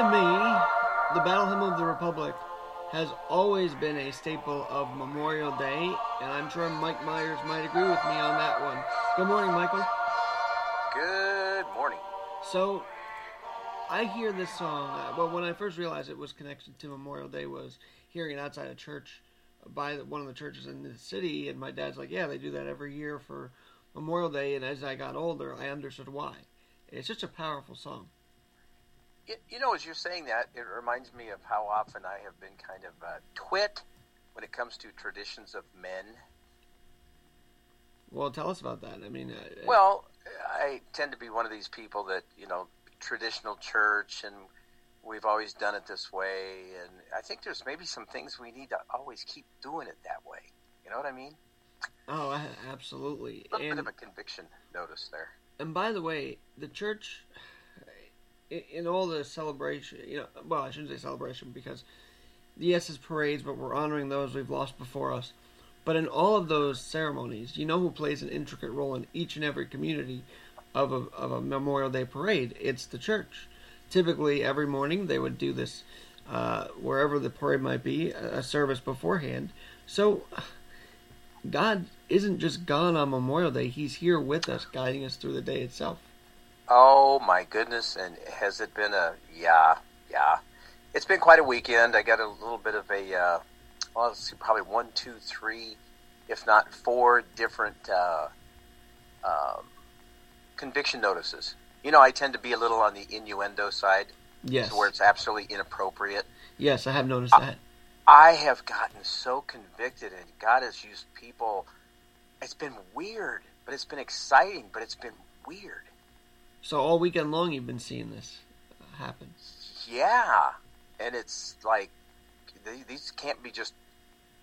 to me, the Battle Hymn of the Republic, has always been a staple of Memorial Day, and I'm sure Mike Myers might agree with me on that one. Good morning, Michael. Good morning. So, I hear this song. Uh, well, when I first realized it was connected to Memorial Day, was hearing it outside a church by one of the churches in the city, and my dad's like, "Yeah, they do that every year for Memorial Day." And as I got older, I understood why. It's such a powerful song. You, you know, as you're saying that, it reminds me of how often I have been kind of uh, twit when it comes to traditions of men. Well, tell us about that. I mean, uh, Well, I tend to be one of these people that you know traditional church and we've always done it this way and I think there's maybe some things we need to always keep doing it that way. You know what I mean? oh, absolutely. A little And bit of a conviction notice there. and by the way, the church, i- in all the celebration, you know, well, I shouldn't say celebration because, yes, it's parades, but we're honoring those we've lost before us. But in all of those ceremonies, you know who plays an intricate role in each and every community of a, of a Memorial Day parade? It's the church. Typically, every morning they would do this uh, wherever the parade might be, a a service beforehand. So, God isn't just gone on Memorial Day, He's here with us, guiding us through the day itself. Oh my goodness! And has it been a yeah, yeah? It's been quite a weekend. I got a little bit of a uh, well, let's see, probably one, two, three, if not four different uh, um, conviction notices. You know, I tend to be a little on the innuendo side, Yes. where it's absolutely inappropriate. Yes, I have noticed that. I have gotten so convicted, and God has used people. It's been weird, but it's been exciting, but it's been weird. So all weekend long you've been seeing this happen. Yeah, and it's like th- these can't be just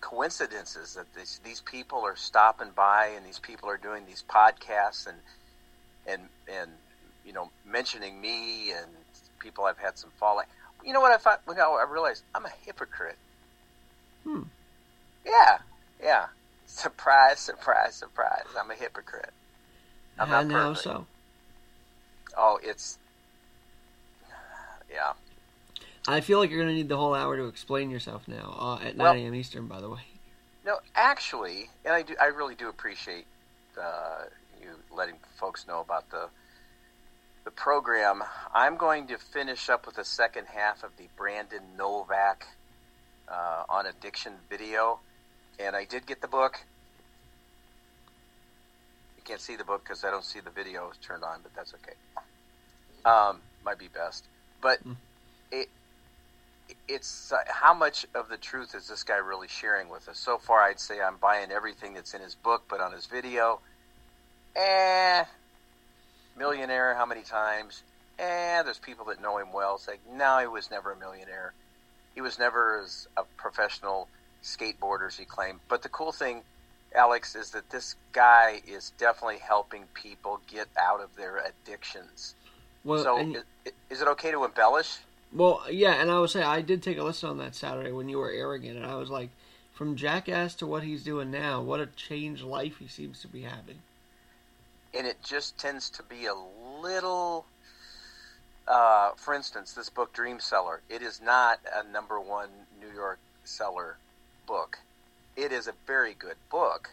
coincidences that these these people are stopping by and these people are doing these podcasts and and and you know mentioning me and people I've had some falling. You know what I thought? You know, I realized I'm a hypocrite. Hmm. Yeah, yeah. Surprise, surprise, surprise! I'm a hypocrite. I'm not and how perfect. so? Oh, it's yeah. I feel like you're going to need the whole hour to explain yourself now uh, at Well- 9 a.m. Eastern, by the way. No, actually, and I do. I really do appreciate uh, you letting folks know about the the program. I'm going to finish up with the second half of the Brandon Novak uh, on addiction video, and I did get the book. Can't see the book because I don't see the video turned on, but that's okay. Um, might be best, but Mm. it it's uh, how much of the truth is this guy really sharing with us? So far, I'd say I'm buying everything that's in his book, but on his video, eh, millionaire, how many times? Eh, there's people that know him well say, no, he was never a millionaire. He was never as a professional skateboarder as he claimed. But the cool thing, Alex, is that this guy is definitely helping people get out of their addictions. Well, so, and- is, is it okay to embellish? well, yeah, and I would say I did take a listen on that Saturday when you were arrogant, and I was like, from Jackass to what he's doing now, what a changed life he seems to be having. and it just tends to be a little. Uh, for instance, this book, Dream Seller, it is not a number one New York seller book. It is a very good book,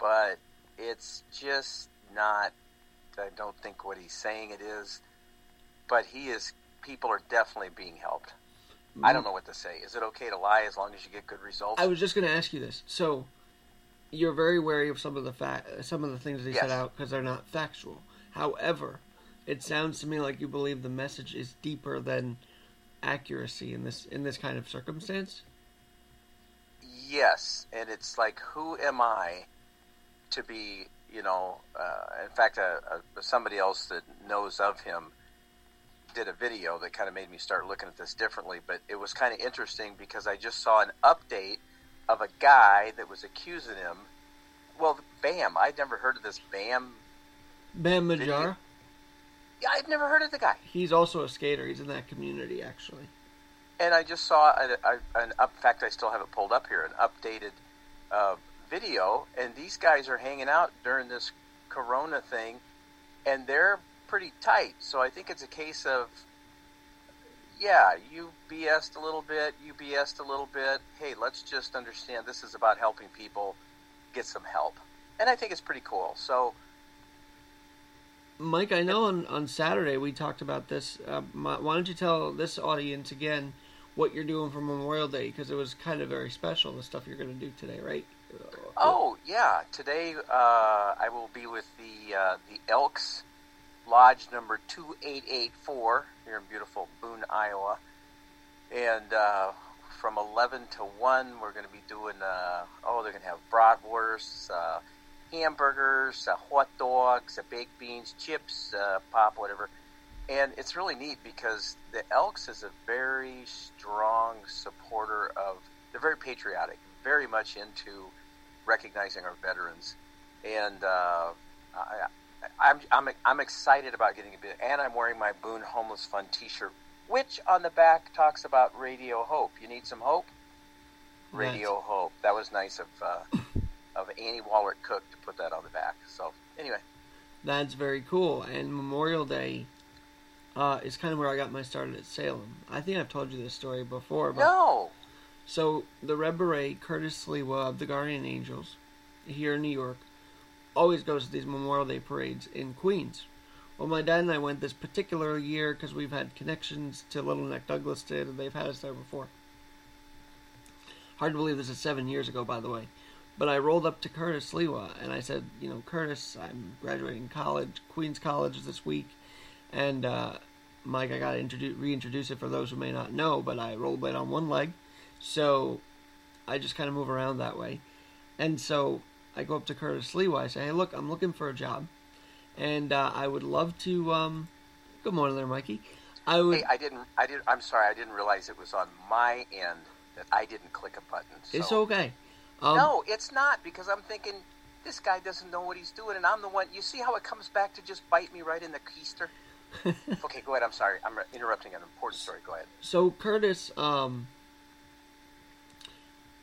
but it's just not. I don't think what he's saying it is, but he is. People are definitely being helped. I don't mm-hmm. know what to say. Is it okay to lie as long as you get good results? I was just going to ask you this. So, you're very wary of some of the fa- some of the things that he Yes. set out because they're not factual. However, it sounds to me like you believe the message is deeper than accuracy in this in this kind of circumstance. Yes, and it's like, who am I to be, you know, uh, in fact, uh, uh, somebody else that knows of him did a video that kind of made me start looking at this differently. But it was kind of interesting because I just saw an update of a guy that was accusing him. Well, Bam, I'd never heard of this Bam. Bam. Margera. Yeah, I'd never heard of the guy. He's also a skater. He's in that community, actually. And I just saw a, a, an up. In fact, I still have it pulled up here. An updated uh, video, and these guys are hanging out during this Corona thing, and they're pretty tight. So I think it's a case of, yeah, you BS'd a little bit, you BS'd a little bit. Hey, let's just understand this is about helping people get some help, and I think it's pretty cool. So Mike, I know on, on Saturday we talked about this. Uh, my, why don't you tell this audience again what you're doing for Memorial Day? Because it was kind of very special, the stuff you're going to do today, right? Oh yeah, today uh, I will be with the uh, the Elks Lodge number two eight eight four here in beautiful Boone, Iowa, and uh, from eleven to one we're going to be doing. Uh, oh, they're going to have bratwursts, uh, hamburgers, uh, hot dogs, baked beans, chips, pop, whatever. And it's really neat because the Elks is a very strong supporter of. They're very patriotic, very much into recognizing our veterans, and uh, I, I'm, I'm I'm excited about getting a bit. And I'm wearing my Boone Homeless Fund T-shirt, which on the back talks about Radio Hope. You need some hope. Radio Hope. That was nice of uh, of Annie Wallert Cook to put that on the back. So anyway, That's very cool. And Memorial Day uh, is kind of where I got my start at Salem. I think I've told you this story before. But no, So the Red Beret, Curtis Sliwa of the Guardian Angels, here in New York, always goes to these Memorial Day parades in Queens. Well, my dad and I went this particular year because we've had connections to Little Neck Douglaston, and they've had us there before. Hard to believe this is seven years ago, by the way. But I rolled up to Curtis Sliwa and I said, you know, Curtis, I'm graduating college, Queens College this week, and uh, Mike, I got to introduce, reintroduce it for those who may not know, but I rollerblade on one leg, so I just kind of move around that way. And so I go up to Curtis Sliwa. I say, hey, look, I'm looking for a job, and uh, I would love to. Um, good morning, there, Mikey. I would. hey, I didn't. I did. I'm sorry. I didn't realize it was on my end that I didn't click a button. So. it's okay. Um, no, it's not because I'm thinking this guy doesn't know what he's doing, and I'm the one. You see how it comes back to just bite me right in the keister? okay, go ahead. I'm sorry. I'm interrupting an important story. Go ahead. So Curtis, um,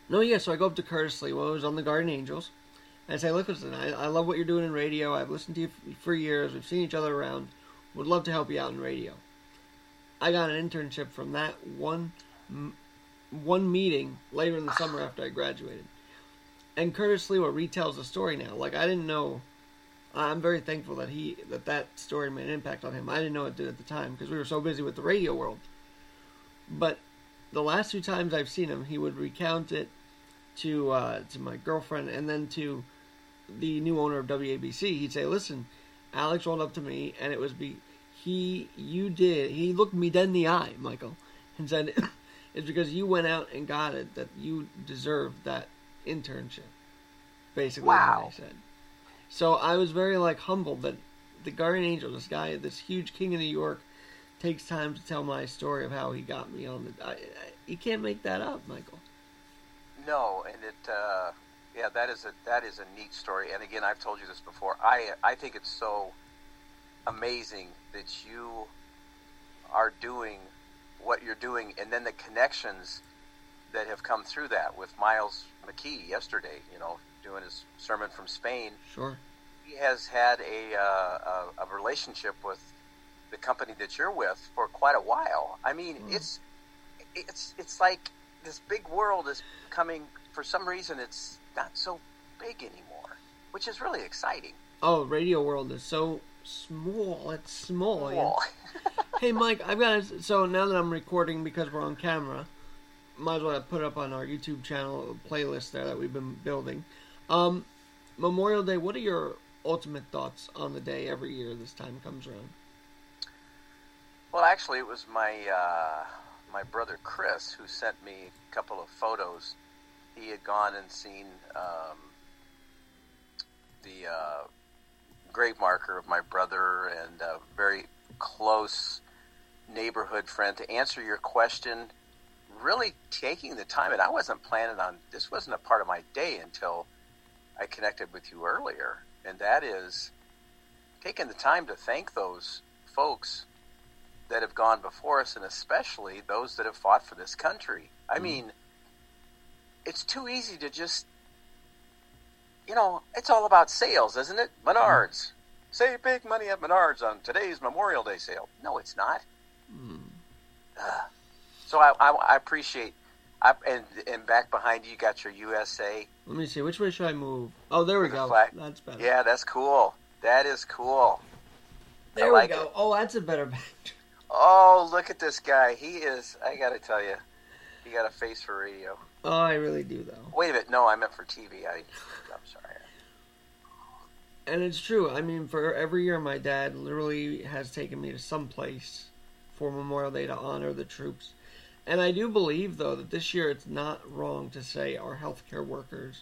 no, yeah. So I go up to Curtis Sliwa, who's on the Guardian Angels, and I say, "Look, listen, I, I love what you're doing in radio. I've listened to you for years. We've seen each other around. Would love to help you out in radio." I got an internship from that one, one meeting later in the summer after I graduated, and Curtis Sliwa retells the story now. Like I didn't know. I'm very thankful that he that that story made an impact on him. I didn't know it did at the time because we were so busy with the radio world. But the last two times I've seen him, he would recount it to uh, to my girlfriend and then to the new owner of WABC. He'd say, "Listen, Alex rolled up to me, and it was be he you did he looked me dead in the eye, Michael, and said." It's because you went out and got it that you deserved that internship. Basically, Wow. what he said. So I was very like humbled that the Guardian Angel, this guy, this huge king of New York, takes time to tell my story of how he got me on the. I, I, you can't make that up, Michael. No, and it. Uh, yeah, that is a that is a neat story. And again, I've told you this before. I I think it's so amazing that you are doing what you're doing, and then the connections that have come through that with Miles McKee yesterday. You know, doing his sermon from Spain. Sure. he has had a, uh, a a relationship with the company that you're with for quite a while. I mean, Mm. it's it's it's like this big world is coming. For some reason, it's not so big anymore, which is really exciting. Oh, radio world is so small. It's small. Well, Hey, Mike, I've got to, so now that I'm recording because we're on camera, might as well put up on our YouTube channel a playlist there that we've been building. Um, Memorial Day. What are your ultimate thoughts on the day every year this time comes around? well, actually, it was my uh, my brother Chris who sent me a couple of photos. He had gone and seen um, grave marker of my brother and a very close neighborhood friend to answer your question. Really taking the time, and I wasn't planning on this. wasn't a part of my day until I connected with you earlier, and that is taking the time to thank those folks that have gone before us, and especially those that have fought for this country. I mm. mean, it's too easy to just, you know, it's all about sales, isn't it? Menards. Mm. Save big money at Menards on today's Memorial Day sale. No, it's not. Mm. Uh, so I, I, I appreciate. I, and and back behind you, you got your USA. Let me see. Which way should I move? Oh, there we go. Flag. That's better. Yeah, that's cool. That is cool. There like we go. It. Oh, that's a better picture. Oh, look at this guy. He is. I got to tell you, he got a face for radio. Oh, I really do, though. Wait a minute. No, I meant for TV. I, I'm sorry. And it's true. I mean, for every year, my dad literally has taken me to some place for Memorial Day to honor the troops. And I do believe, though, that this year it's not wrong to say our healthcare workers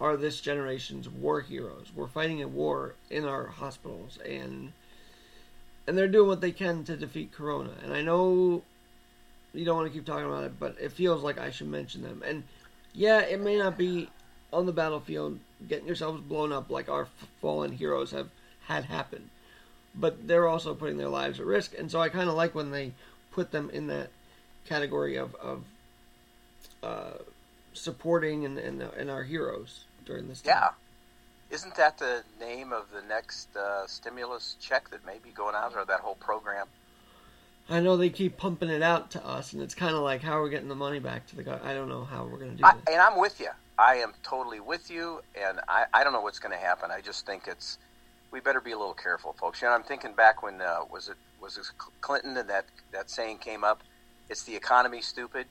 are this generation's war heroes. We're fighting a war in our hospitals, and and they're doing what they can to defeat Corona. And I know you don't want to keep talking about it, but it feels like I should mention them. And yeah, it may not be on the battlefield getting yourselves blown up like our fallen heroes have had happen, but they're also putting their lives at risk. And so I kind of like when they put them in that category of of uh, supporting and, and and our heroes during this time. Yeah. Isn't that the name of the next uh, stimulus check that may be going out, or that whole program? I know they keep pumping it out to us, and it's kind of like how are we getting the money back to the guy. I don't know how we're going to do I, And I'm with you. I am totally with you, and I, I don't know what's going to happen. I just think it's we better be a little careful, folks. You know, I'm thinking back when uh, was it was it Clinton and that that saying came up. It's the economy, stupid.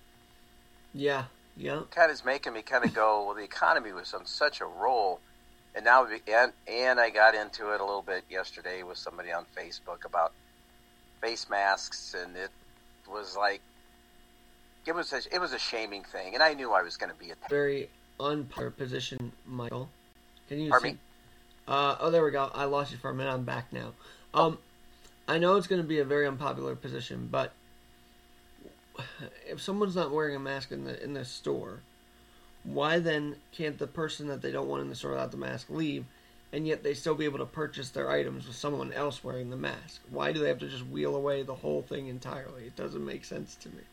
Yeah, yeah. Kind of is making me kind of go, well, the economy was on such a roll, and now and and I got into it a little bit yesterday with somebody on Facebook about face masks, and it was like it was a, it was a shaming thing, and I knew I was going to be a very unpopular position, Michael. Can you Pardon see? Me? Uh, oh, there we go. I lost you for a minute. I'm back now. Um, I know it's going to be a very unpopular position, but if someone's not wearing a mask in the in the store, why then can't the person that they don't want in the store without the mask leave, and yet they still be able to purchase their items with someone else wearing the mask? Why do they have to just wheel away the whole thing entirely? It doesn't make sense to me.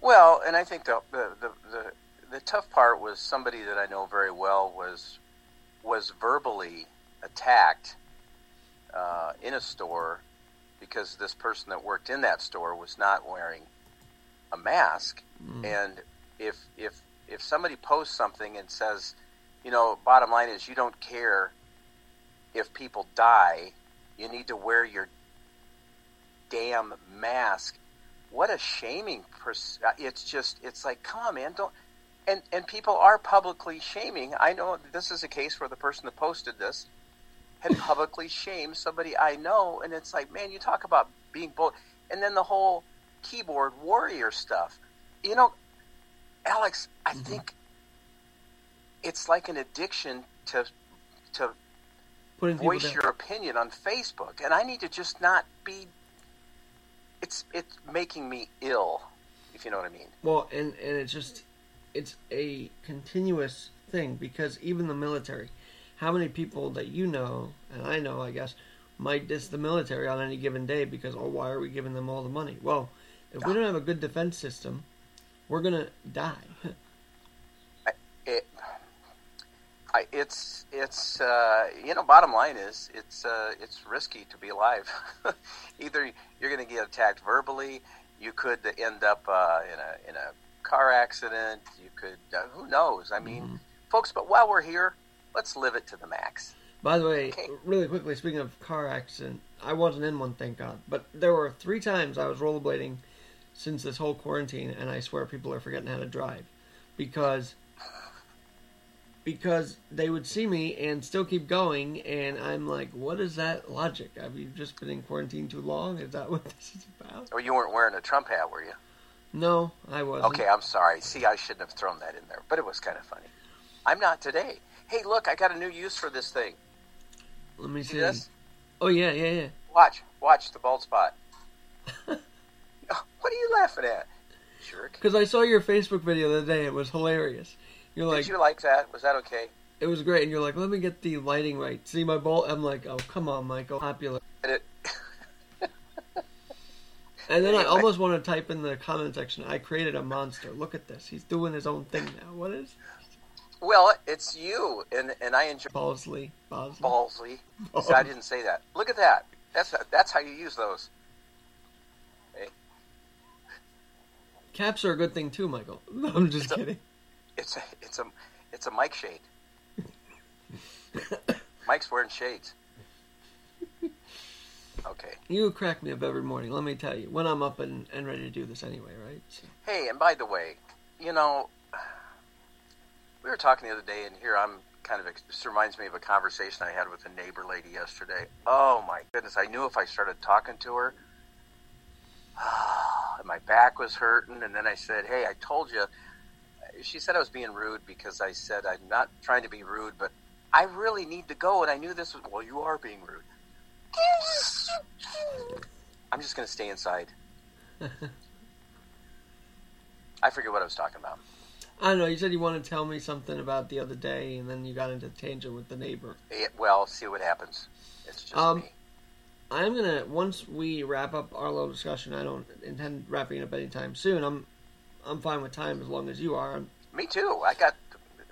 Well, and I think the the the, the, the tough part was somebody that I know very well was was verbally attacked uh, in a store because this person that worked in that store was not wearing a mask. Mm. And if if if somebody posts something and says, you know, bottom line is you don't care if people die, you need to wear your damn mask. What a shaming! Pers- uh, it's just it's like, come on, man, don't. And and people are publicly shaming. I know this is a case where the person that posted this had publicly shamed somebody I know, and it's like, man, you talk about being bold, and then the whole keyboard warrior stuff. You know, Alex, I mm-hmm. think it's like an addiction to to Putting voice your opinion on Facebook, and I need to just not be. It's it's making me ill, if you know what I mean. Well, and and it's just it's a continuous thing because even the military, how many people that you know and I know, I guess, might diss the military on any given day because oh, why are we giving them all the money? Well if we don't have a good defense system, we're gonna die. it, I, it's it's uh, you know bottom line is it's uh, it's risky to be alive. Either you're going to get attacked verbally, you could end up uh, in a in a car accident. You could uh, who knows? I mean, mm-hmm. folks. But while we're here, let's live it to the max. By the way, okay. really quickly, speaking of car accident, I wasn't in one, thank God. But there were three times I was rollerblading since this whole quarantine, and I swear people are forgetting how to drive because because they would see me and still keep going, and I'm like, what is that logic? Have you just been in quarantine too long? Is that what this is about? Or you weren't wearing a Trump hat, were you? No, I wasn't. Okay, I'm sorry. See, I shouldn't have thrown that in there, but it was kind of funny. I'm not today. Hey, look, I got a new use for this thing. Let me See see. this? Oh yeah, yeah, yeah. Watch, watch the bald spot. Oh, what are you laughing at, jerk? Because I saw your Facebook video the other day. It was hilarious. You're like, Did you like that? Was that okay? it was great, and you're like, let me get the lighting right. See my ball? I'm like, oh come on, Michael, popular. And it, And then I almost want to type in the comment section. I created a monster. Look at this. He's doing his own thing now. What is well, it's you, and and I enjoy Bosley? Bosley. ballsy. See, I didn't say that. Look at that. That's that's how you use those. Caps are a good thing too, Michael. No, I'm just It's a- kidding. It's a it's a it's a Mike shade. Mike's wearing shades. Okay. You crack me up every morning. Let me tell you. When I'm up and, and ready to do this anyway, right? So, Hey, and by the way, you know, we were talking the other day, and here I'm kind of. This reminds me of a conversation I had with a neighbor lady yesterday. Oh my goodness! I knew if I started talking to her, my back was hurting, and then I said, "Hey, I told you." She said I was being rude because I said I'm not trying to be rude, but I really need to go, and I knew this was. Well, you are being rude. I'm just going to stay inside. I forget what I was talking about. I don't know. You said you want to tell me something about the other day, and then you got into a tangent with the neighbor. Eh, well, see what happens. It's just Um, me. I'm gonna once we wrap up our little discussion. I don't intend wrapping it up anytime soon. I'm I'm fine with time as long as you are. Me too. I got.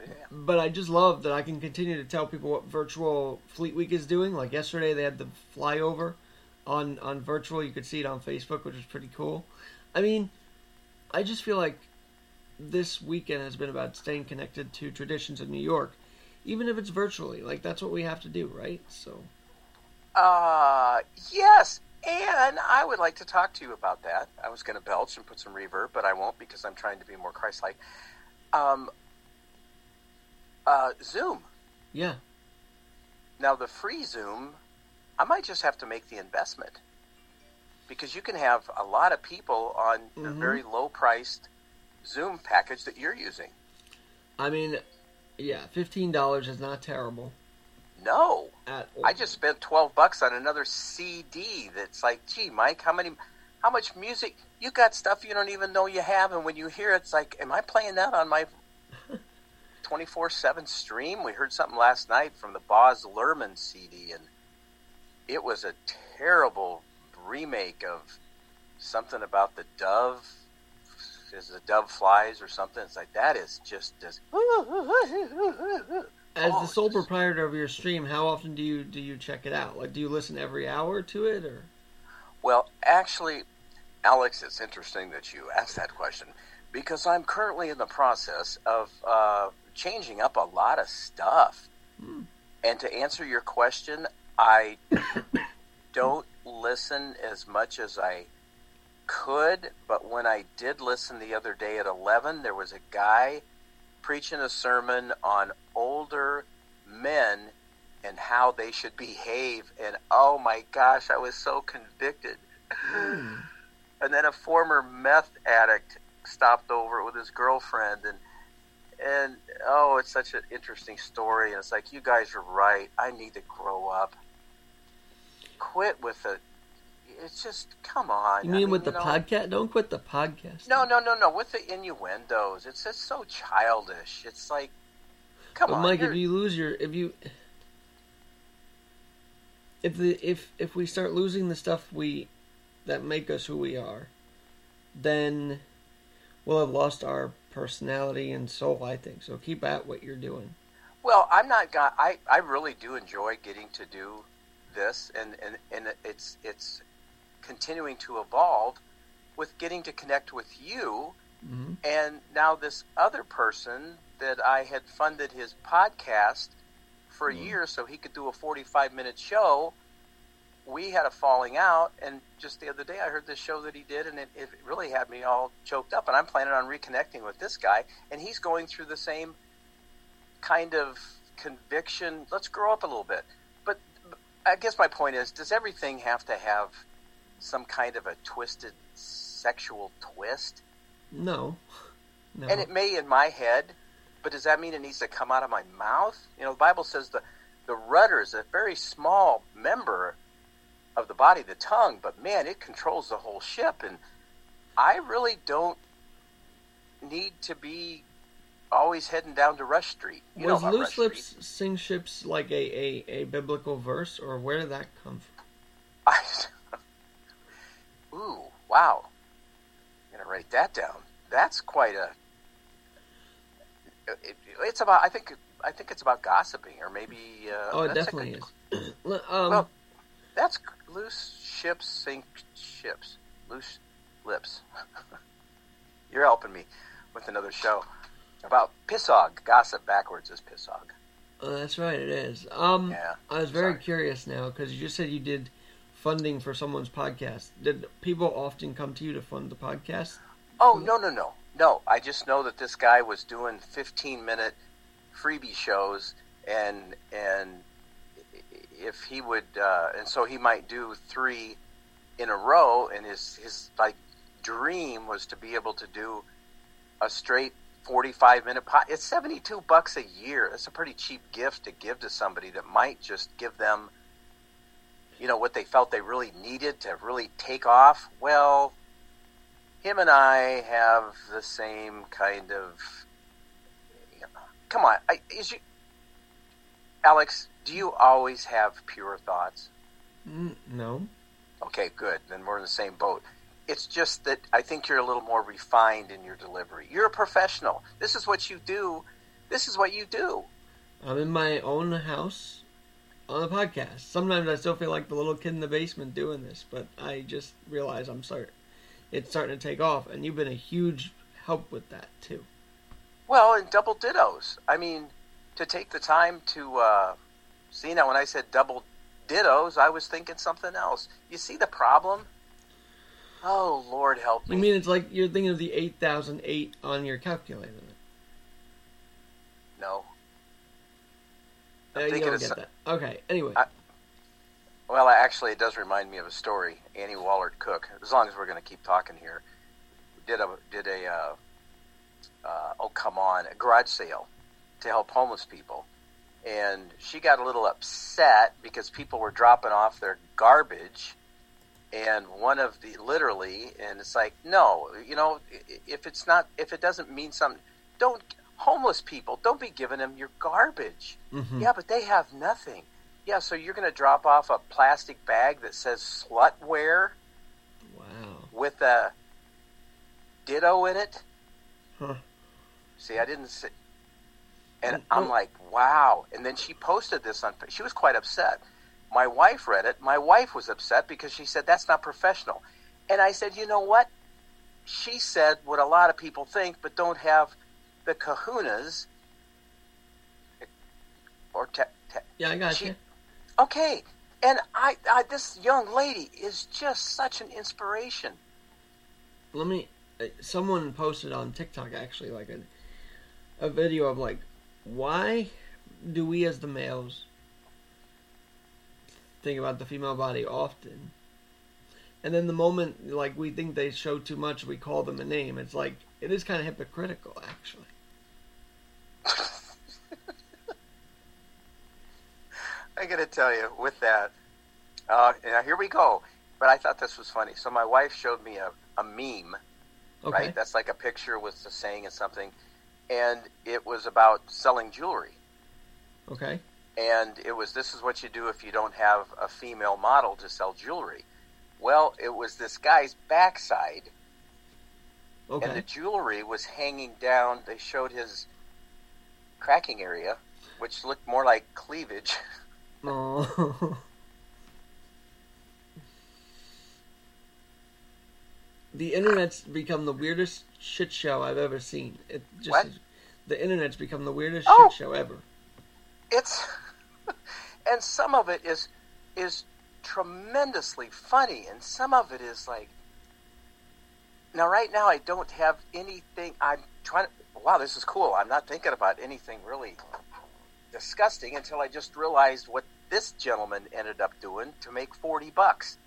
Yeah. But I just love that I can continue to tell people what virtual Fleet Week is doing. Like yesterday, they had the flyover on on virtual. You could see it on Facebook, which is pretty cool. I mean, I just feel like this weekend has been about staying connected to traditions of New York, even if it's virtually. Like that's what we have to do, right? So Uh, yes, and I would like to talk to you about that. I was going to belch and put some reverb, but I won't because I'm trying to be more Christ-like. Um, uh, Zoom. yeah, Now, the free Zoom, I might just have to make the investment because you can have a lot of people on the Mhm. very low-priced Zoom package that you're using. I mean, yeah, fifteen dollars is not terrible No. I just spent twelve bucks on another CD. That's like, gee, Mike, how many, how much music? You got stuff you don't even know you have, and when you hear it, it's like, am I playing that on my twenty four seven stream? We heard something last night from the Boz Lerman CD, and it was a terrible remake of something about the dove. Is the dove flies or something? It's like that is just as. As Oh, the sole proprietor of your stream, how often do you do you check it out? Like, do you listen every hour to it, or Well, actually, Alex, it's interesting that you asked that question because I'm currently in the process of uh, changing up a lot of stuff. Hmm. And to answer your question, I don't listen as much as I could, but when I did listen the other day at 11, there was a guy preaching a sermon on older men and how they should behave. And oh my gosh, I was so convicted. Hmm. And then a former meth addict stopped over with his girlfriend and and oh, it's such an interesting story. And it's like you guys are right. I need to grow up. Quit with the. It's just come on. you I mean with the you know- podcast? Don't quit the podcast. No, no, no, no. With the innuendos, it's just so childish. It's like, come but on, Mike, you're- if you lose your, if you, if the if if we start losing the stuff we that make us who we are, then we'll have lost our personality and soul. I think so. Keep at what you're doing. Well, I'm not. Got, I I really do enjoy getting to do this, and and and it's it's continuing to evolve with getting to connect with you, hmm and now this other person that I had funded his podcast for a Mhm. year so he could do a 45 minute show. We had a falling out, and just the other day I heard this show that he did, and it, it really had me all choked up. And I'm planning on reconnecting with this guy, and he's going through the same kind of conviction. Let's grow up a little bit. But I guess my point is does everything have to have some kind of a twisted sexual twist? No, no. And it may in my head, but does that mean it needs to come out of my mouth? You know, the Bible says the the rudder is a very small member of the body, the tongue, but man, it controls the whole ship. And I really don't need to be always heading down to Rush Street. You Was know loose lips Street. sing ships like a, a, a biblical verse, or where did that come from? I, ooh, wow. I'm gonna write that down. That's quite a. It, it's about. I think. I think it's about gossiping, or maybe. Uh, Oh, it definitely good- is. Um, Well- That's loose ships sink ships. Loose lips. You're helping me with another show about pissog. Gossip backwards is pissog. oh, that's right, it is. Um, Yeah. I was very sorry. curious now because you just said you did funding for someone's podcast. Did people often come to you to fund the podcast? Oh no no no no! I just know that this guy was doing 15 minute freebie shows, and and if he would, uh, and so he might do three in a row, and his his like dream was to be able to do a straight 45 minute pot. It's 72 bucks a year. That's a pretty cheap gift to give to somebody that might just give them, you know, what they felt they really needed to really take off. Well, him and I have the same kind of. You know, come on, I, is you, Alex? Do you always have pure thoughts? Mm, no. Okay, good. Then we're in the same boat. It's just that I think you're a little more refined in your delivery. You're a professional. This is what you do. This is what you do. I'm in my own house on the podcast. Sometimes I still feel like the little kid in the basement doing this, but I just realize I'm start. It's starting to take off, and you've been a huge help with that too. Well, and double dittos. I mean, to take the time to uh, see now, when I said double dittos, I was thinking something else. You see the problem? Oh Lord, help me! You mean it's like you're thinking of the 8008 on your calculator? no. I'm thinking of get some- that. Okay. Anyway, I- Well, actually, it does remind me of a story. Annie Wallard Cook. As long as we're going to keep talking here, did a did a uh, uh, oh come on a garage sale to help homeless people, and she got a little upset because people were dropping off their garbage, and one of the literally, and it's like no, you know, if it's not if it doesn't mean something, don't homeless people don't be giving them your garbage. mhm. Yeah, but they have nothing. Yeah, so you're going to drop off a plastic bag that says slutware wow. with a ditto in it? Huh. See, I didn't say. And Mm, I'm like, wow. And then she posted this on. She was quite upset. My wife read it. My wife was upset because she said that's not professional. And I said, you know what? She said what a lot of people think, but don't have the kahunas. Or te- te- Yeah, I got She- you. Okay, and I, I, this young lady is just such an inspiration. Let me. uh, Someone posted on TikTok actually like a a video of like why do we as the males think about the female body often, and then the moment like we think they show too much, we call them a name. It's like it is kind of hypocritical actually. I got to tell you, with that, uh, now here we go. But I thought this was funny. So my wife showed me a, a meme, Okay. right? That's like a picture with a saying and something, and it was about selling jewelry. Okay. and it was this is what you do if you don't have a female model to sell jewelry. Well, it was this guy's backside, and the jewelry was hanging down. They showed his cracking area, which looked more like cleavage. Oh. the internet's become the weirdest shit show I've ever seen. It just What? the internet's become the weirdest Oh. shit show ever. It's and some of it is is tremendously funny, and some of it is like. Now, right now, I don't have anything. I'm trying to. Wow, this is cool. I'm not thinking about anything really disgusting until I just realized what this gentleman ended up doing to make forty bucks.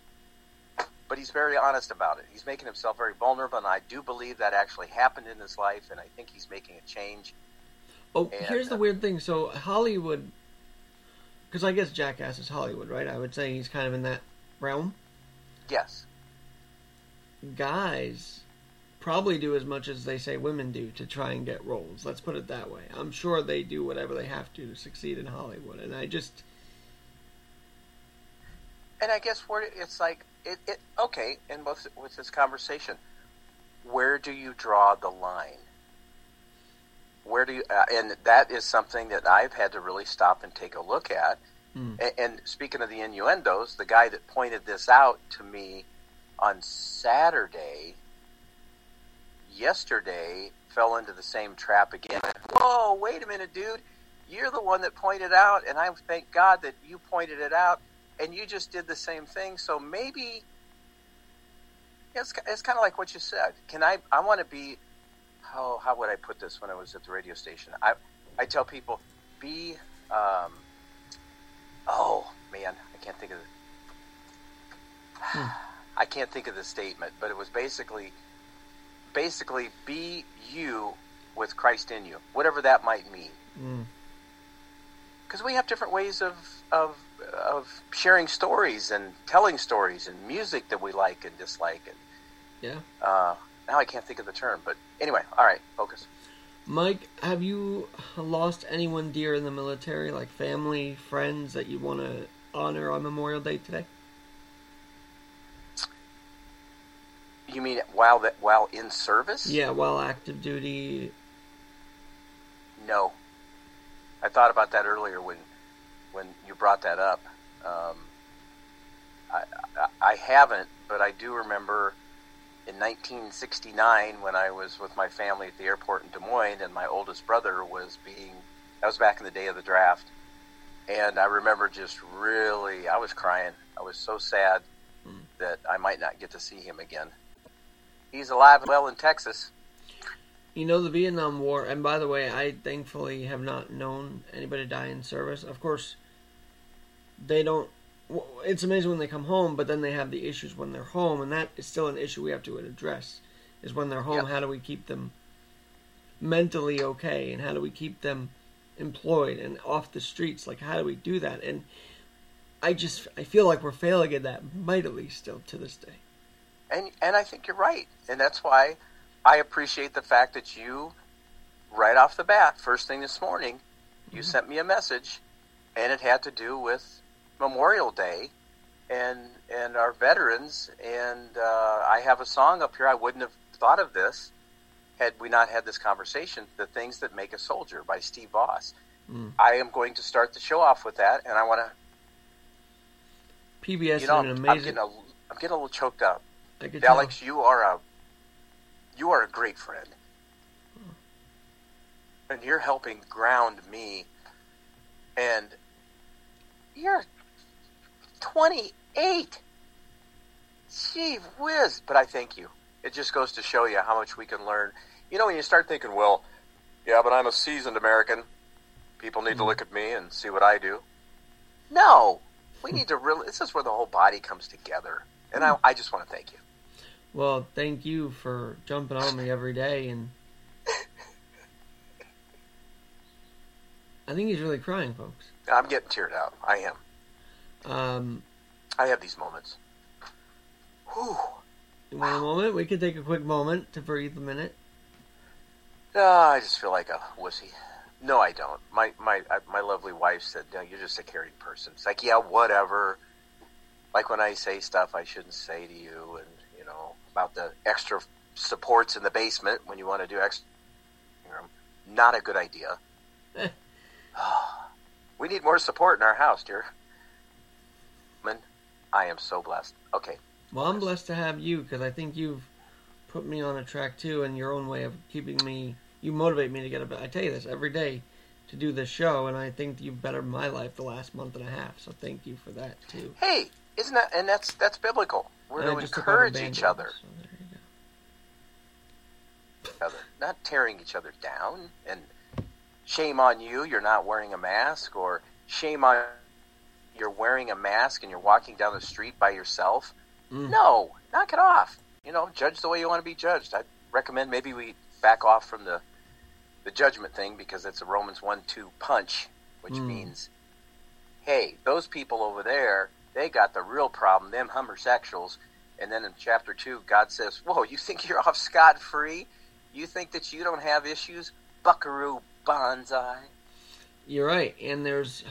But he's very honest about it. He's making himself very vulnerable, and I do believe that actually happened in his life, and I think he's making a change. Oh, And, here's the uh, weird thing. So Hollywood because I guess Jackass is Hollywood, right? I would say he's kind of in that realm. Yes. Guys probably do as much as they say women do to try and get roles. Let's put it that way. I'm sure they do whatever they have to to succeed in Hollywood, and I just And I guess where it's like it, it okay, and with with this conversation, where do you draw the line? Where do you, uh, and that is something that I've had to really stop and take a look at. Hmm. And, and speaking of the innuendos, the guy that pointed this out to me on Saturday, yesterday, fell into the same trap again. Whoa, wait a minute, dude! You're the one that pointed out, and I thank God that you pointed it out, and you just did the same thing. So maybe it's, it's kind of like what you said. Can I? I want to be. How how would I put this when I was at the radio station? I I tell people be. Um, oh man, I can't think of the. I can't think of the statement, but it was basically basically be you with Christ in you, whatever that might mean. mm, Because we have different ways of of of sharing stories and telling stories and music that we like and dislike and yeah. uh, now I can't think of the term, but anyway, all right, focus. Mike, have you lost anyone dear in the military, like family, friends that you want to honor on Memorial Day today? You mean while that while in service? Yeah, while active duty. No. I thought about that earlier when when you brought that up. Um, I, I, I haven't, but I do remember in 1969 when I was with my family at the airport in Des Moines, and my oldest brother was being. That was back in the day of the draft, and I remember just really, I was crying. I was so sad Hmm. that I might not get to see him again. He's alive and well in Texas. You know, the Vietnam War, and by the way, I thankfully have not known anybody die in service. Of course, they don't. It's amazing when they come home, but then they have the issues when they're home, and that is still an issue we have to address. Is when they're home, Yep. how do we keep them mentally okay, and how do we keep them employed and off the streets? Like, how do we do that? And I just, I feel like we're failing at that mightily still to this day. And and I think you're right, and that's why I appreciate the fact that you, right off the bat, first thing this morning, you sent me a message, and it had to do with Memorial Day, and and our veterans, and uh, I have a song up here. I wouldn't have thought of this had we not had this conversation. The things that make a soldier by Steve Voss. Mm. I am going to start the show off with that, and I want PBS to. You know, I'm, an I'm amazing. getting a, I'm getting a little choked up. I could tell. Alex, you are a you are a great friend, and you're helping ground me. And you're 28. Gee whiz! But I thank you. It just goes to show you how much we can learn. You know, when you start thinking, well, yeah, but I'm a seasoned American. People need to mm-hmm. look at me and see what I do. No, we hmm. need to really. This is where the whole body comes together. And I, hmm. I just want to thank you. Well, thank you for jumping on me every day, and I think he's really crying, folks. I'm getting teared out. I am. Um, I have these moments. Whew. you want a moment? We could take a quick moment to breathe a minute. Ah, I just feel like a wussy. No, I don't. My my my lovely wife said, "No, you're just a caring person." It's like, yeah, whatever. Like when I say stuff I shouldn't say to you, and about the extra supports in the basement when you want to do extra. Not a good idea. we need more support in our house, dear. Man, I am so blessed. Okay, Well, I'm blessed to have you because I think you've put me on a track too, in your own way of keeping me. You motivate me to get up. I tell you this every day to do this show, and I think you've bettered my life the last month and a half. So thank you for that too. hey, isn't that and that's that's biblical. We're And to just took off a encourage each other. so there you go. other, not tearing each other down. And shame on you, you're not wearing a mask, or shame on you're wearing a mask and you're walking down the street by yourself. Mm. No, knock it off. You know, judge the way you want to be judged. I recommend maybe we back off from the the judgment thing because it's a Romans one two punch, which Mm. means hey, those people over there, they got the real problem, them homosexuals. And then in chapter two, God says, Whoa, you think you're off scot free? You think that you don't have issues? Buckaroo Banzai. You're right. And there's.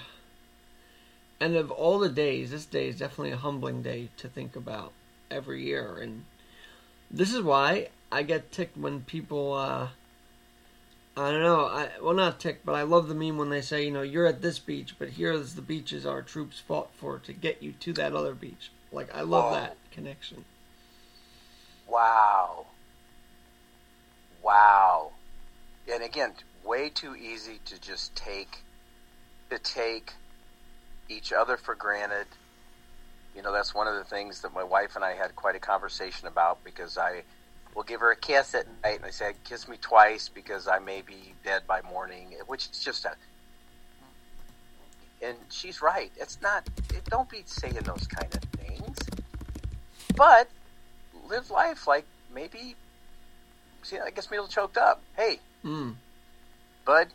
And of all the days, this day is definitely a humbling day to think about every year. And this is why I get ticked when people. Uh, I don't know. I well, not tick, but I love the meme when they say, you know, you're at this beach, but here's the beaches our troops fought for to get you to that other beach. Like I love Whoa. that connection. Wow. Wow. And again, way too easy to just take to take each other for granted. You know, that's one of the things that my wife and I had quite a conversation about because I will give her a kiss at night and I said, kiss me twice because I may be dead by morning, which is just a. And she's right. It's not. It, don't be saying those kind of things. But live life like maybe. See, I guess me a little choked up. Hey, Mm. bud.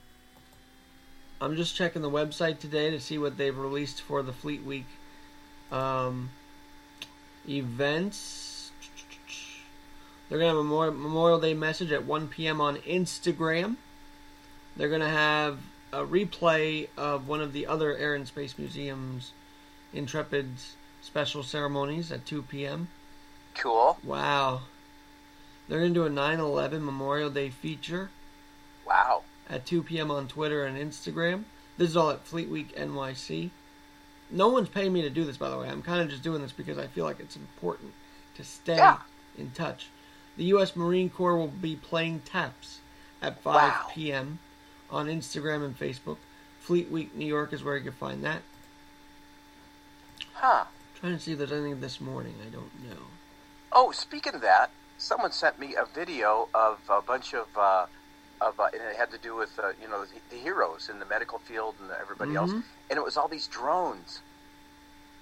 I'm just checking the website today to see what they've released for the Fleet Week um, events. They're gonna have a Memorial, Memorial Day message at 1 p.m. on Instagram. They're gonna have a replay of one of the other Air and Space Museum's Intrepid's special ceremonies at 2 p.m. Cool. Wow. They're gonna do a 9/11 Memorial Day feature Wow. at 2 p.m. on Twitter and Instagram. This is all at Fleet Week NYC. No one's paying me to do this, by the way. I'm kind of just doing this because I feel like it's important to stay Yeah. in touch. The U.S. Marine Corps will be playing taps at 5 Wow. p.m. on Instagram and Facebook. Fleet Week New York is where you can find that. Huh. trying to see if there's anything this morning. I don't know. Oh, speaking of that, someone sent me a video of a bunch of, uh, of uh, and it had to do with, uh, you know, the, the heroes in the medical field and everybody else. Mhm. And it was all these drones.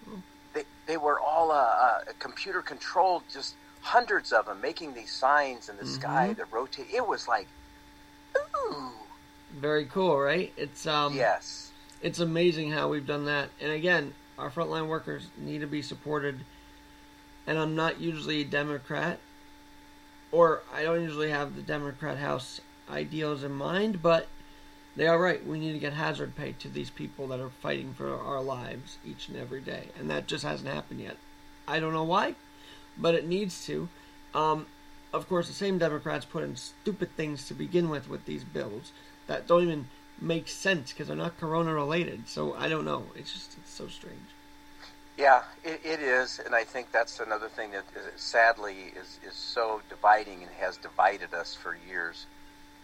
Oh. They, they were all uh, uh, computer controlled, just hundreds of them making these signs in the sky Mhm. that rotate. It was like, ooh, Very cool, right? It's um yes. it's amazing how we've done that. And again, our frontline workers need to be supported. And I'm not usually a Democrat, or I don't usually have the Democrat House ideals in mind, but they are right. We need to get hazard pay to these people that are fighting for our lives each and every day. And that just hasn't happened yet. I don't know why, but it needs to. Um, of course, the same Democrats put in stupid things to begin with with these bills that don't even make sense because they're not corona related. So I don't know. It's just it's so strange. Yeah, it, it is, and I think that's another thing that is, sadly is is so dividing and has divided us for years,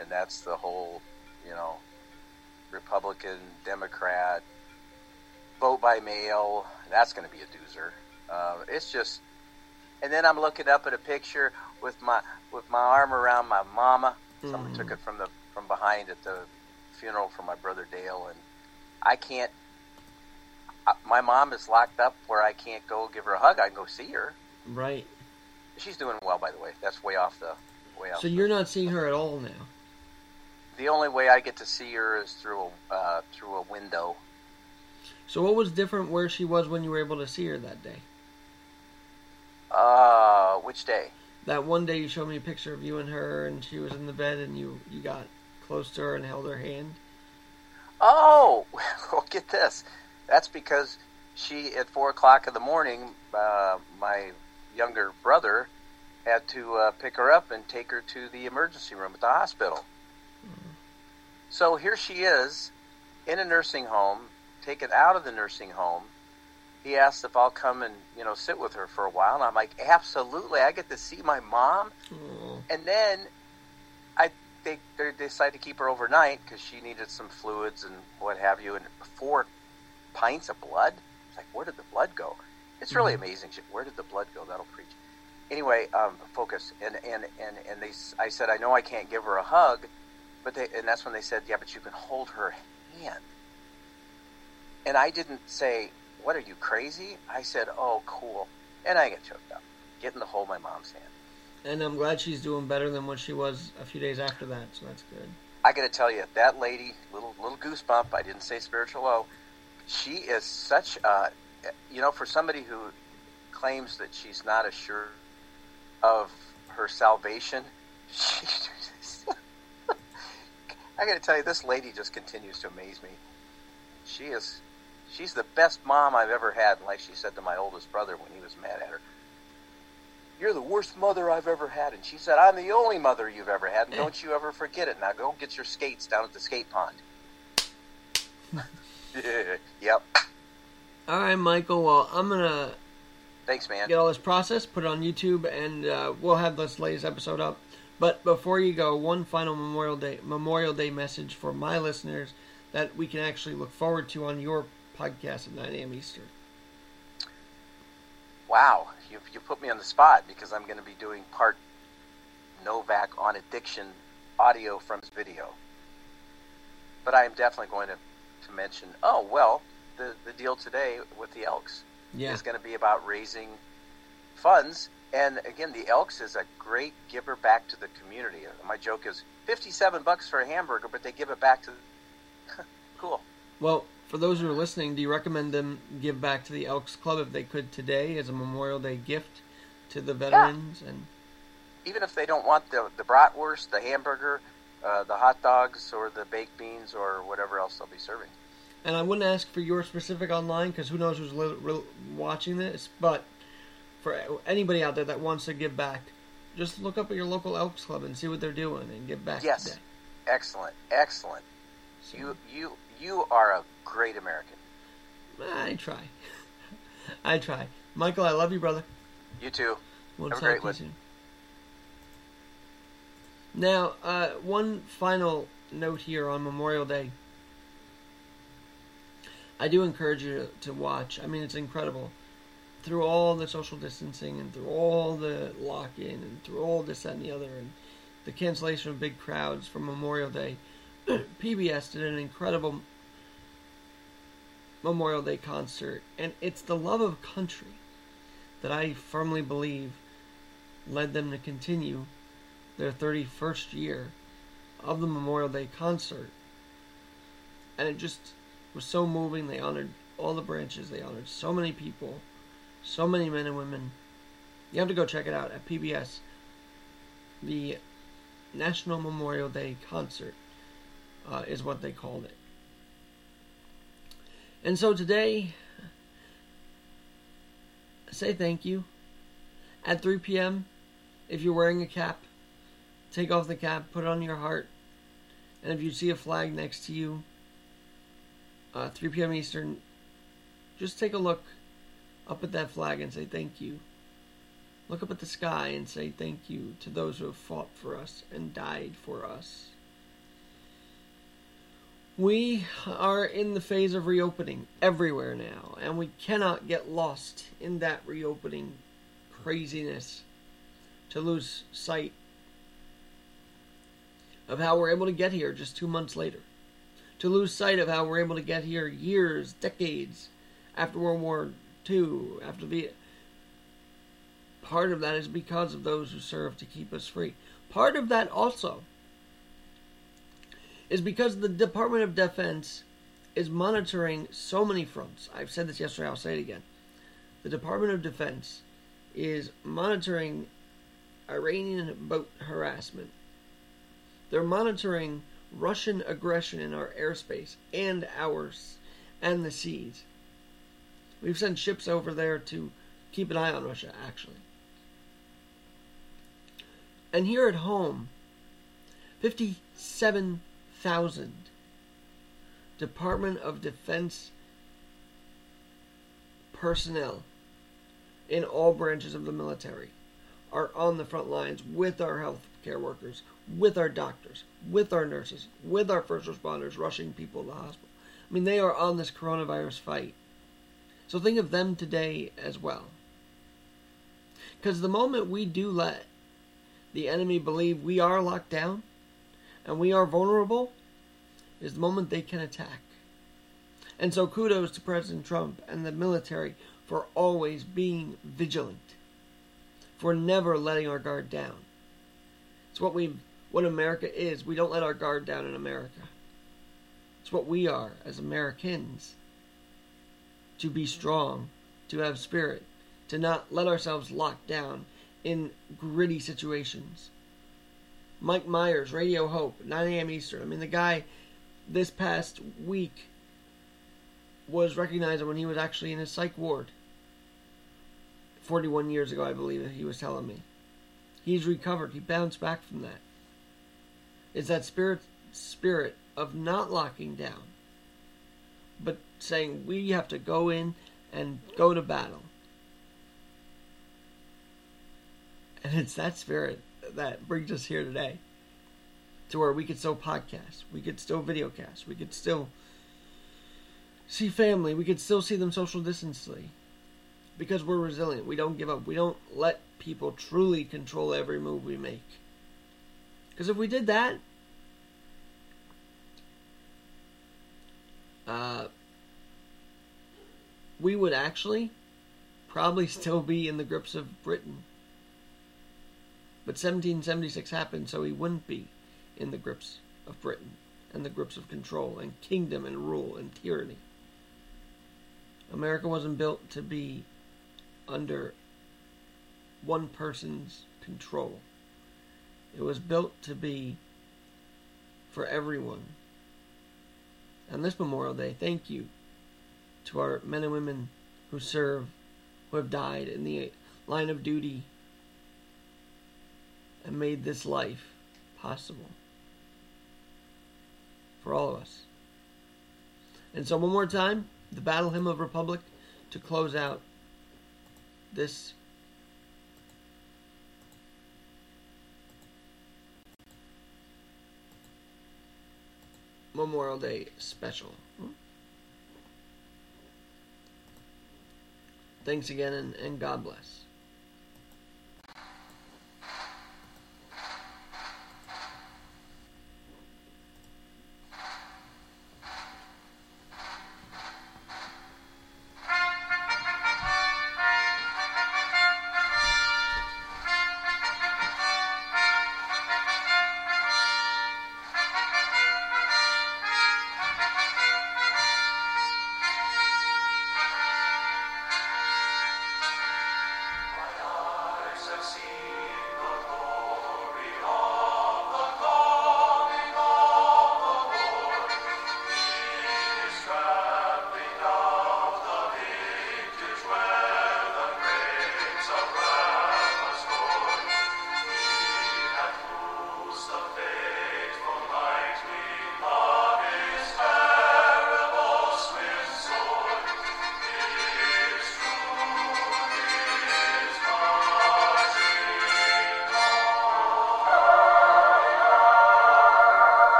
and that's the whole, you know, Republican, Democrat, vote by mail. That's going to be a doozer. Uh, it's just, and then I'm looking up at a picture with my with my arm around my mama. Someone Mhm. took it from the from behind at the funeral for my brother Dale, and I can't uh, my mom is locked up where I can't go give her a hug. I can go see her. Right. She's doing well, by the way. That's way off the way off. So you're not seeing her at all now. the only way I get to see her is through a uh, through a window. So what was different where she was when you were able to see her that day? Uh, which day? That one day you showed me a picture of you and her, and she was in the bed, and you you got close to her and held her hand. Oh, well, get this. That's because she at four o'clock in the morning, uh, my younger brother had to uh, pick her up and take her to the emergency room at the hospital. So here she is in a nursing home, taken out of the nursing home. He asked if I'll come and you know sit with her for a while, and I'm like, absolutely. I get to see my mom, Oh, and then I they they decided to keep her overnight because she needed some fluids and what have you, and four pints of blood. It's like, where did the blood go? It's really amazing. Where did the blood go? That'll preach. Anyway, um, focus. And and and and they, I said, I know I can't give her a hug, but they, and that's when they said, yeah, but you can hold her hand. And I didn't say, what are you crazy? I said, oh, cool. And I get choked up, getting to hold my mom's hand. and I'm glad she's doing better than what she was a few days after that. So that's good. I got to tell you, that lady, little little goosebump. I didn't say spiritual low. she is such a, you know, for somebody who claims that she's not assured of her salvation, she, I got to tell you, this lady just continues to amaze me. She is, she's the best mom I've ever had. Like she said to my oldest brother when he was mad at her, "You're the worst mother I've ever had," and she said, "I'm the only mother you've ever had, and don't you ever forget it. Now go get your skates down at the skate pond." yep. All right, Michael. Well, I'm gonna Thanks, man. get all this processed, put it on YouTube, and uh, we'll have this latest episode up. But before you go, one final Memorial Day Memorial Day message for my listeners that we can actually look forward to on your podcast at 9 a.m. Eastern. Wow, you you put me on the spot because I'm going to be doing part Novak on addiction audio from his video. But I am definitely going to, to mention. Oh well, the the deal today with the Elks Yeah. is going to be about raising funds. And again, the Elks is a great giver back to the community. My joke is 57 bucks for a hamburger, but they give it back to. cool. Well, for those who are listening, do you recommend them give back to the Elks Club if they could today as a Memorial Day gift to the veterans? And Even if they don't want the the bratwurst, the hamburger, uh, the hot dogs, or the baked beans, or whatever else they'll be serving. and I wouldn't ask for your specific online because who knows who's li- re- watching this. But for anybody out there that wants to give back, just look up at your local Elks Club and see what they're doing and give back Yes. today. Excellent, excellent. So, You you you are a great American. I try. I try. Michael, I love you, brother. You too. We'll Have a talk great to you soon. Now, uh, one final note here on Memorial Day. I do encourage you to, to watch. I mean, it's incredible. Through all the social distancing and through all the lock in and through all this, that, and the other, and the cancellation of big crowds for Memorial Day, PBS did an incredible Memorial Day concert. And it's the love of country that I firmly believe led them to continue their 31st year of the Memorial Day concert. And it just was so moving. They honored all the branches, they honored so many people, so many men and women. You have to go check it out at PBS. The National Memorial Day Concert uh, is what they called it. And so today, say thank you. At 3 p.m., if you're wearing a cap, take off the cap, put it on your heart, and if you see a flag next to you, uh, 3 p.m. Eastern, just take a look up at that flag and say thank you. Look up at the sky and say thank you to those who have fought for us and died for us. We are in the phase of reopening everywhere now, and we cannot get lost in that reopening craziness to lose sight of how we're able to get here just two months later. To lose sight of how we're able to get here years, decades after World War II, after the. Part of that is because of those who serve to keep us free. Part of that also is because the Department of Defense is monitoring so many fronts. I've said this yesterday, I'll say it again. The Department of Defense is monitoring Iranian boat harassment. They're monitoring Russian aggression in our airspace and ours and the seas. We've sent ships over there to keep an eye on Russia, actually. And here at home, 57,000 Department of Defense personnel in all branches of the military are on the front lines with our health care workers, with our doctors, with our nurses, with our first responders rushing people to the hospital. I mean, they are on this coronavirus fight. So think of them today as well. Because the moment we do let the enemy believe we are locked down and we are vulnerable is the moment they can attack. And so kudos to President Trump and the military for always being vigilant, for never letting our guard down. It's what we what America is. We don't let our guard down in America. It's what we are as Americans. to be strong, to have spirit, to not let ourselves lock down in gritty situations. Mike Myers, Radio Hope, 9 a.m. Eastern. I mean, the guy this past week was recognized when he was actually in a psych ward. 41 years ago, I believe he was telling me. He's recovered. He bounced back from that. It's that spirit spirit of not locking down, but saying we have to go in and go to battle. And it's that spirit that brings us here today to where we could still podcast, we could still videocast, we could still see family, we could still see them social distantly because we're resilient. We don't give up. We don't let people truly control every move we make. Because if we did that, uh, we would actually probably still be in the grips of Britain. But 1776 happened, so he wouldn't be in the grips of Britain and the grips of control and kingdom and rule and tyranny. America wasn't built to be under one person's control. It was built to be for everyone. And this Memorial Day, thank you to our men and women who serve, who have died in the line of duty and made this life possible for all of us. And so, one more time, the Battle Hymn of Republic to close out this Memorial Day special. Thanks again and, and God bless.